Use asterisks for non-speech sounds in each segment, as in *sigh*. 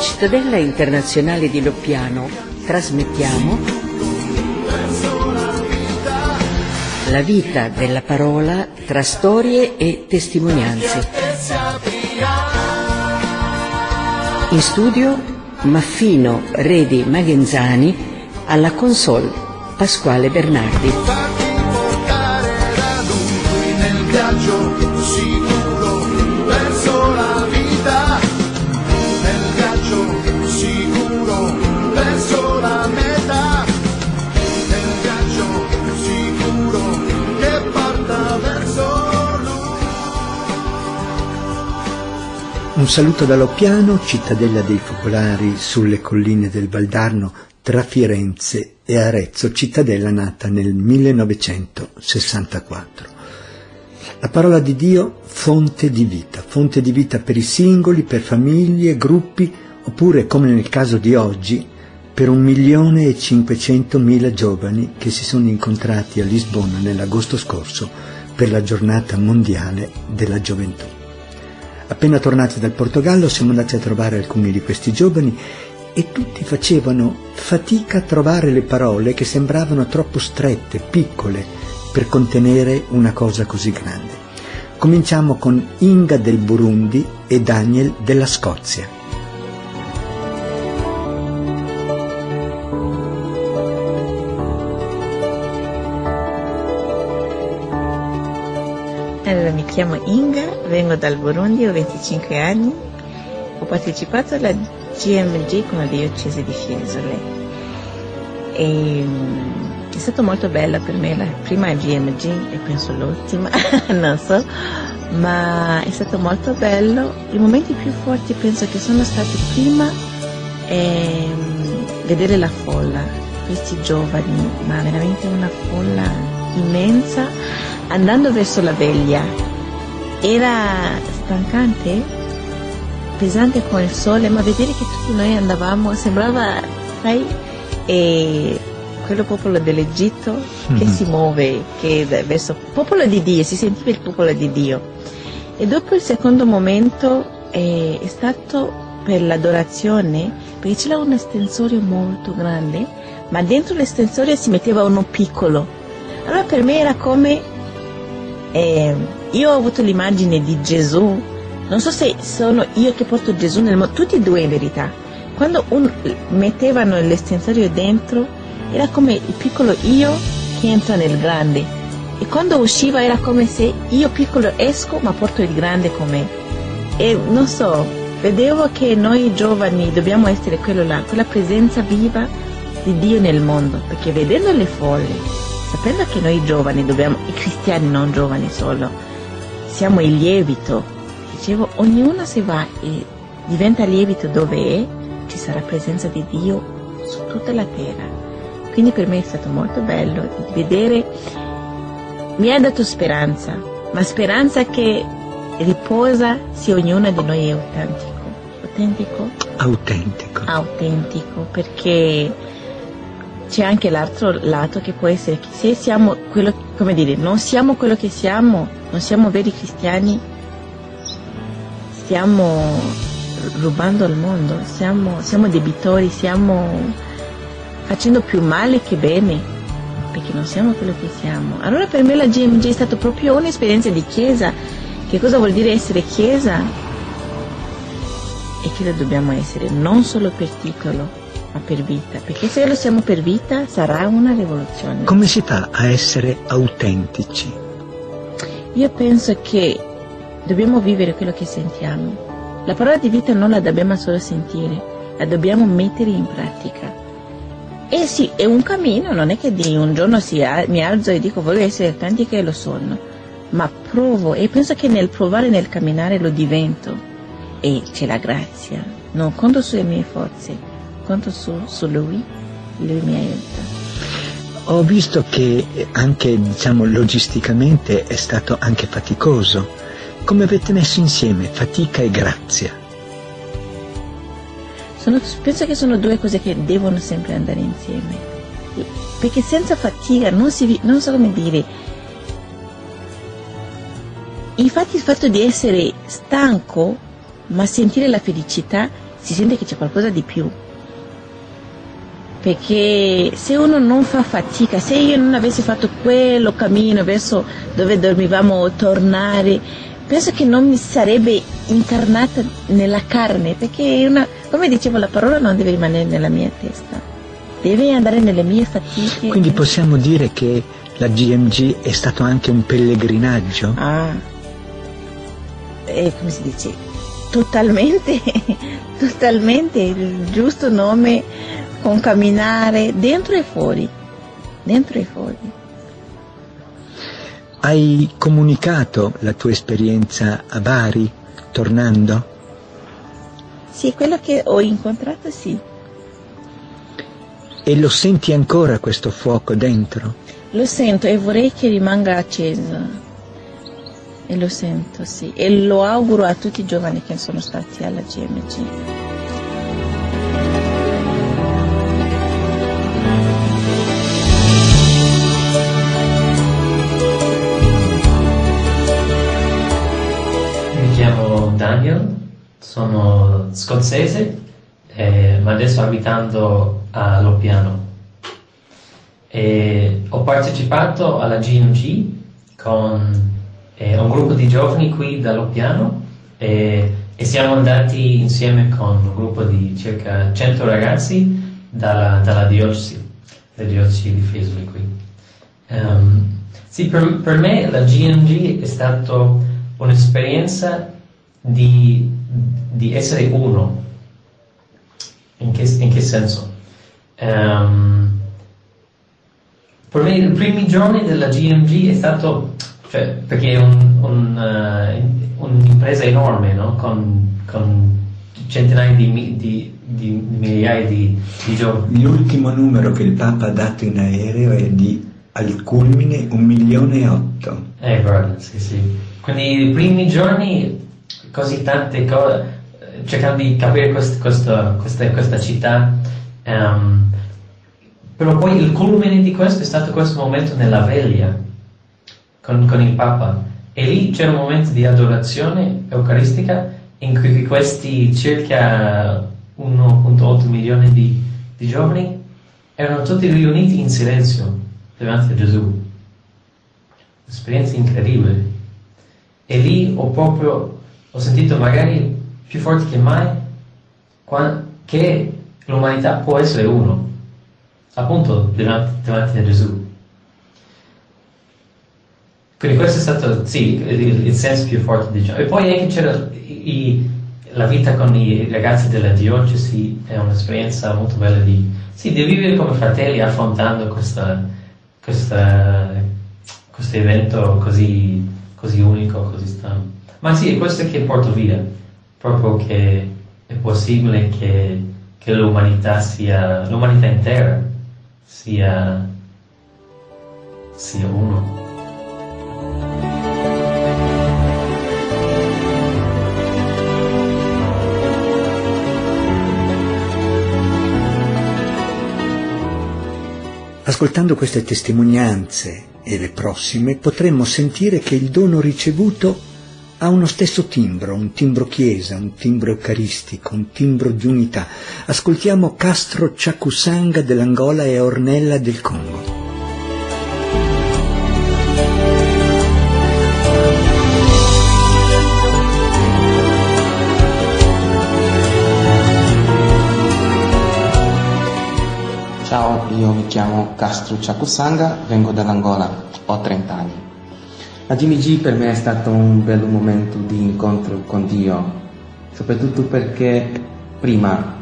cittadella internazionale di Loppiano trasmettiamo la vita della parola tra storie e testimonianze. In studio Maffino Redi Magenzani alla console Pasquale Bernardi. Un saluto da Loppiano, cittadella dei focolari sulle colline del Valdarno tra Firenze e Arezzo, cittadella nata nel 1964. La parola di Dio fonte di vita, fonte di vita per i singoli, per famiglie, gruppi, oppure come nel caso di oggi, per un milione e cinquecentomila giovani che si sono incontrati a Lisbona nell'agosto scorso per la giornata mondiale della gioventù. Appena tornati dal Portogallo siamo andati a trovare alcuni di questi giovani e tutti facevano fatica a trovare le parole che sembravano troppo strette, piccole, per contenere una cosa così grande. Cominciamo con Inga del Burundi e Daniel della Scozia. Chiamo Inga, vengo dal Burundi, ho 25 anni, ho partecipato alla GMG con la diocesi di Fiesole. E, mm, è stato molto bello per me la prima GMG e penso l'ultima, *laughs* non so, ma è stato molto bello. I momenti più forti penso che sono stati prima ehm, vedere la folla, questi giovani, ma veramente una folla immensa andando verso la veglia. Era stancante, pesante con il sole, ma vedere che tutti noi andavamo sembrava, sai, eh, quello popolo dell'Egitto che Mhm. si muove, che è verso il popolo di Dio, si sentiva il popolo di Dio. E dopo il secondo momento eh, è stato per l'adorazione, perché c'era un estensorio molto grande, ma dentro l'estensorio si metteva uno piccolo. Allora per me era come eh, io ho avuto l'immagine di Gesù, non so se sono io che porto Gesù nel mondo, tutti e due in verità. Quando un- mettevano l'estensorio dentro, era come il piccolo io che entra nel grande. E quando usciva era come se io piccolo esco ma porto il grande con me. E non so, vedevo che noi giovani dobbiamo essere quello là, quella presenza viva di Dio nel mondo, perché vedendo le folle, sapendo che noi giovani dobbiamo, i cristiani non giovani solo, siamo il lievito, dicevo, ognuno se va e diventa lievito dove è, ci sarà presenza di Dio su tutta la terra. Quindi per me è stato molto bello vedere, mi ha dato speranza, ma speranza che riposa se ognuno di noi è autentico. Autentico? Autentico. autentico perché c'è anche l'altro lato che può essere che se siamo quello, come dire, non siamo quello che siamo, non siamo veri cristiani, stiamo rubando il mondo, siamo, siamo debitori, stiamo facendo più male che bene, perché non siamo quello che siamo. Allora per me la GMG è stata proprio un'esperienza di chiesa. Che cosa vuol dire essere chiesa? E che lo dobbiamo essere non solo per titolo, ma per vita. Perché se lo siamo per vita sarà una rivoluzione. Come si fa a essere autentici? Io penso che dobbiamo vivere quello che sentiamo. La parola di vita non la dobbiamo solo sentire, la dobbiamo mettere in pratica. E sì, è un cammino, non è che di un giorno al- mi alzo e dico voglio essere autentica e lo sono, ma provo e penso che nel provare nel camminare lo divento e c'è la grazia. Non conto sulle mie forze, conto su, su Lui, Lui mi aiuta. Ho visto che anche, diciamo, logisticamente è stato anche faticoso. Come avete messo insieme fatica e grazia? Sono- penso che sono due cose che devono sempre andare insieme. Perché senza fatica non si non so come dire. Infatti il fatto di essere stanco, ma sentire la felicità, si sente che c'è qualcosa di più. Perché se uno non fa fatica, se io non avessi fatto quello cammino verso dove dormivamo tornare, penso che non mi sarebbe incarnata nella carne, perché una, come dicevo la parola non deve rimanere nella mia testa, deve andare nelle mie fatiche. Quindi possiamo dire che la GMG è stato anche un pellegrinaggio? Ah, e come si dice, totalmente, *laughs* totalmente il giusto nome con camminare dentro e fuori, dentro e fuori. Hai comunicato la tua esperienza a Bari, tornando? Sì, quello che ho incontrato sì. E lo senti ancora questo fuoco dentro? Lo sento e vorrei che rimanga acceso. E lo sento, sì. E lo auguro a tutti i giovani che sono stati alla GMG. Sono scozzese, eh, ma adesso abitando a Loppiano. E ho partecipato alla GMG con eh, un gruppo di giovani qui da Loppiano e, e siamo andati insieme con un gruppo di circa 100 ragazzi dalla, dalla diocesi, la diocesi di Fiesole qui. Ehm, sì, per, per me la GMG è stata un'esperienza di, di essere uno. In che, in che senso? Ehm, per me i primi giorni della GMG è stato, cioè, perché è un- un, eh, un'impresa enorme, no? con, con centinaia di, di- di- di migliaia di, di giovani. L'ultimo numero che il Papa ha dato in aereo è di al culmine un milione e otto. Eh, guarda, sì, sì. Quindi i primi giorni, così tante cose, cercando di capire quest- questo- questa, questa città, ehm, però poi il culmine di questo è stato questo momento nella veglia con, con il Papa. E lì c'era un momento di adorazione eucaristica in cui questi circa 1.8 milioni di, di giovani erano tutti riuniti in silenzio davanti a Gesù un'esperienza incredibile. E lì ho proprio, ho sentito magari più forte che mai che l'umanità può essere uno, appunto davanti, davanti a Gesù. Quindi questo è stato, sì, il, il senso più forte, diciamo. E poi anche c'era i- la vita con i ragazzi della diocesi, è un'esperienza molto bella di, sì, di vivere come fratelli affrontando questa, questa, questo evento così, così unico, così strano. Ma sì, è questo che porto via, proprio che è possibile che, che l'umanità sia, l'umanità intera sia, sia uno. Ascoltando queste testimonianze e le prossime potremmo sentire che il dono ricevuto ha uno stesso timbro, un timbro chiesa, un timbro eucaristico, un timbro di unità. Ascoltiamo Castro Ciakusanga dell'Angola e Ornella del Congo. Ciao, io mi chiamo Castro Ciakusanga, vengo dall'Angola, ho 30 anni. La GMG per me è stato un bel momento di incontro con Dio, soprattutto perché prima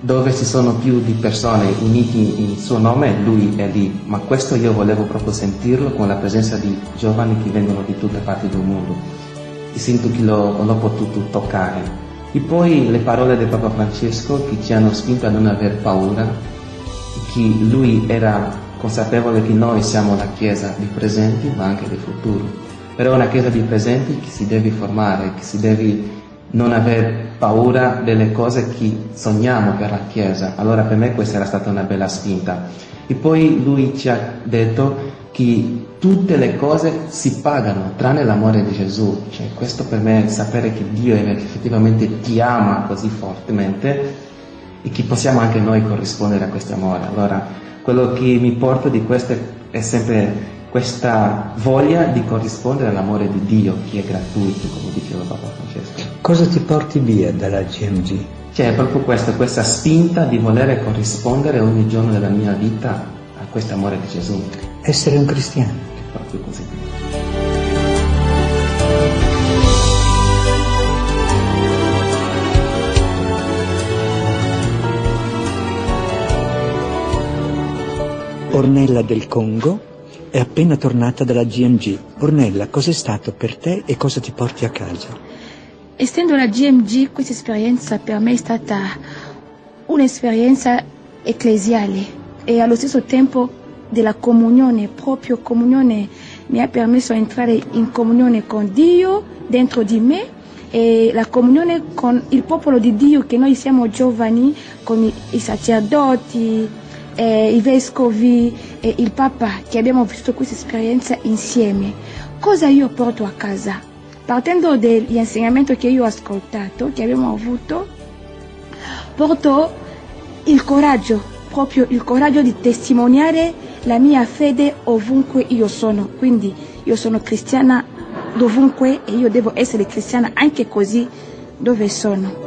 dove ci sono più di persone unite in suo nome, lui è lì, ma questo io volevo proprio sentirlo con la presenza di giovani che vengono di tutte parti del mondo e sento che l'ho, l'ho potuto toccare. E poi le parole del Papa Francesco che ci hanno spinto a non aver paura, che lui era consapevole che noi siamo la Chiesa di presenti ma anche del futuro, però è una Chiesa di presenti che si deve formare, che si deve non aver paura delle cose che sogniamo per la Chiesa. Allora per me questa era stata una bella spinta. E poi lui ci ha detto che tutte le cose si pagano tranne l'amore di Gesù. Cioè, questo per me sapere che Dio effettivamente ti ama così fortemente e che possiamo anche noi corrispondere a questo amore. Allora, quello che mi porta di questo è sempre questa voglia di corrispondere all'amore di Dio che è gratuito, come diceva Papa Francesco. Cosa ti porti via dalla GMG? Cioè, è proprio questa, questa spinta di volere corrispondere ogni giorno della mia vita a questo amore di Gesù. Essere un cristiano. Proprio così. Ornella del Congo è appena tornata dalla GMG. Ornella, cos'è stato per te e cosa ti porti a casa? Essendo la GMG, questa esperienza per me è stata un'esperienza ecclesiale e allo stesso tempo della comunione, proprio comunione mi ha permesso di entrare in comunione con Dio dentro di me e la comunione con il popolo di Dio che noi siamo giovani, con i, i sacerdoti, eh, i vescovi e il Papa che abbiamo vissuto questa esperienza insieme. Cosa io porto a casa? Partendo dagli insegnamenti che io ho ascoltato, che abbiamo avuto, porto il coraggio, proprio il coraggio di testimoniare la mia fede ovunque io sono. Quindi io sono cristiana dovunque e io devo essere cristiana anche così dove sono.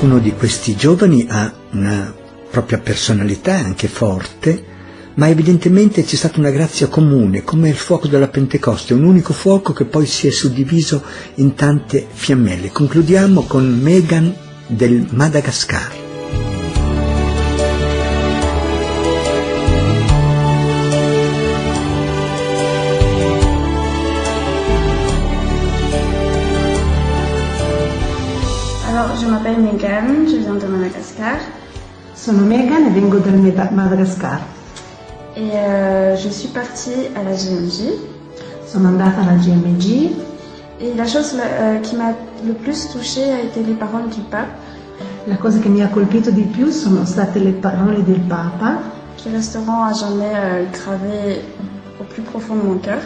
Ciascuno di questi giovani ha una propria personalità anche forte, ma evidentemente c'è stata una grazia comune, come il fuoco della Pentecoste, un unico fuoco che poi si è suddiviso in tante fiammelle. Concludiamo con Megan del Madagascar. M'appelle Megan, je viens de Madagascar. Sono Megan e vengo dal Madagascar. et euh, je suis partie à la GMJ. Sono andata alla GMG Et la chose euh, qui m'a le plus touchée a été les paroles du pape. La cosa che mi ha colpito di più sono state le parole del Papa. Qui resteront à jamais euh, gravées au plus profond de mon cœur,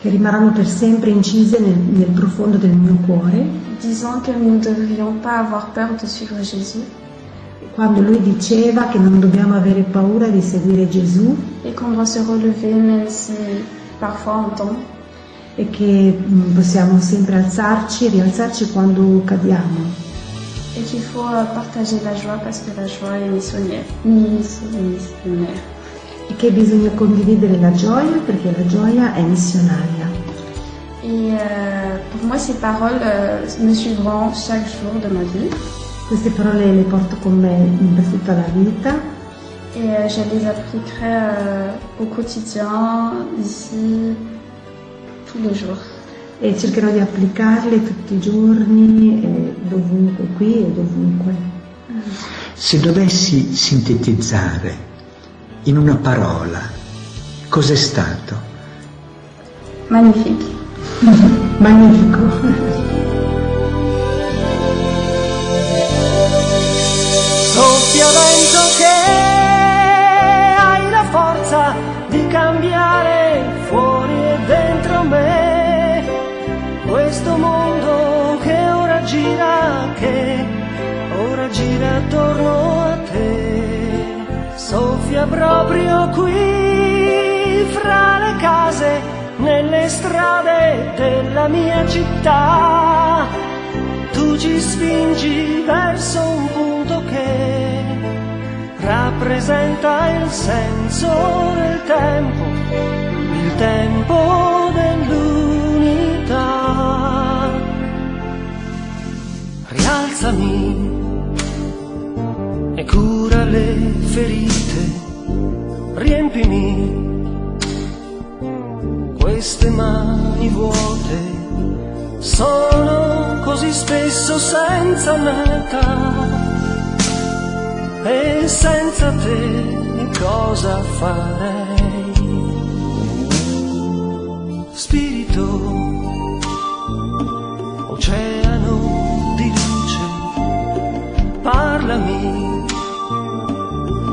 che rimarranno per sempre incise nel, nel profondo del mio cuore, disant que nous ne devrions pas avoir peur de suivre Jésus quando lui diceva che non dobbiamo avere paura di seguire Gesù et qu'on doit se relever même si parfois on tombe. e che mm, possiamo sempre alzarci e rialzarci quando cadiamo Et qu'il faut partager la joie parce que la joie est missionnaire. missionnaire. E che bisogna condividere la gioia perché la gioia è missionaria. Et euh, pour moi, ces paroles euh, me suivront chaque jour de ma vie. Queste parole le porto con me per tutta la vita Et euh, je les appliquerai euh, au quotidien, ici, tous les jours. e cercherò di applicarle tutti i giorni, e dovunque, qui e dovunque. Se dovessi sintetizzare in una parola, cos'è stato? Magnifique. *laughs* Magnifico. Soffia proprio qui fra le case, nelle strade della mia città tu ci spingi verso un punto che rappresenta il senso del tempo, il tempo dell'unità. Rialzami e cura le ferite, riempimi. Queste mani vuote sono così spesso senza meta. E senza te cosa farei? Spirito oceano di luce, parlami,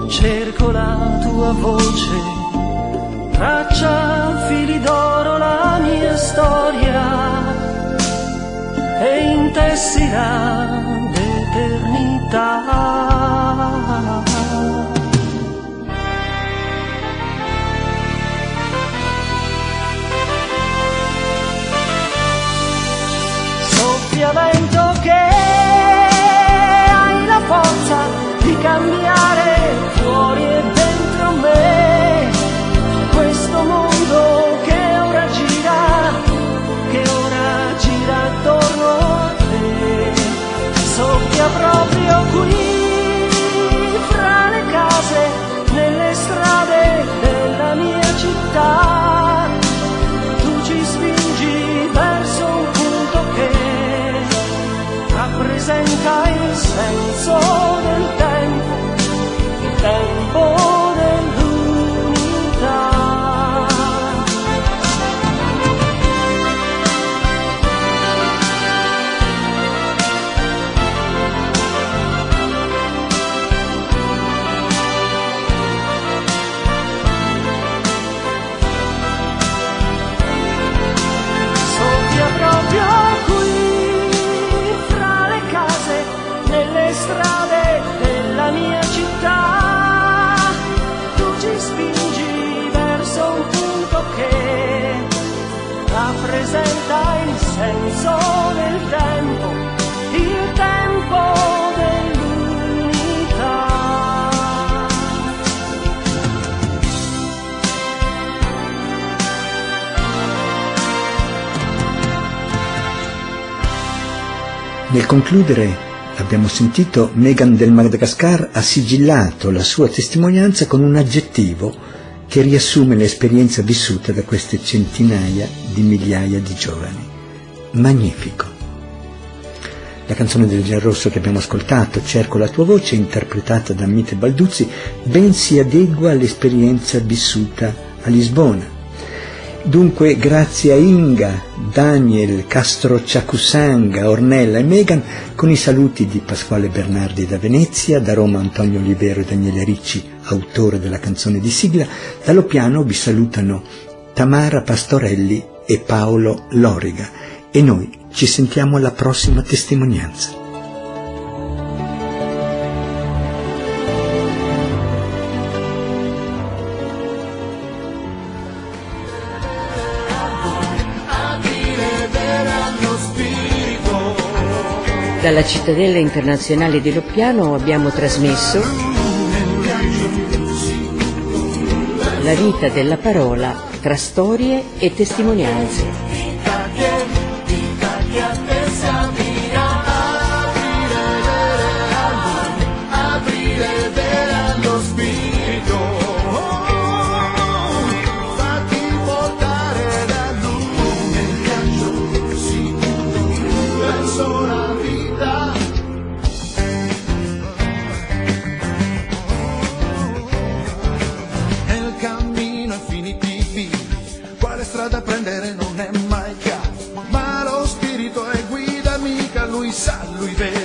cerco la tua voce, traccia fili d'oro la mia storia e intessila l'eternità. Nel concludere, abbiamo sentito, Megan del Madagascar ha sigillato la sua testimonianza con un aggettivo che riassume l'esperienza vissuta da queste centinaia di migliaia di giovani. Magnifico. La canzone del Gian Rosso che abbiamo ascoltato, Cerco la tua voce, interpretata da Mite Balduzzi, ben si adegua all'esperienza vissuta a Lisbona. Dunque, grazie a Inga, Daniel, Castro Ciacusanga, Ornella e Megan, con i saluti di Pasquale Bernardi da Venezia, da Roma Antonio Olivero e Daniele Ricci, autore della canzone di sigla, dallo piano vi salutano Tamara Pastorelli e Paolo Loriga e noi ci sentiamo alla prossima testimonianza. Dalla cittadella internazionale di Loppiano abbiamo trasmesso la vita della parola tra storie e testimonianze. Non è mai chiaro,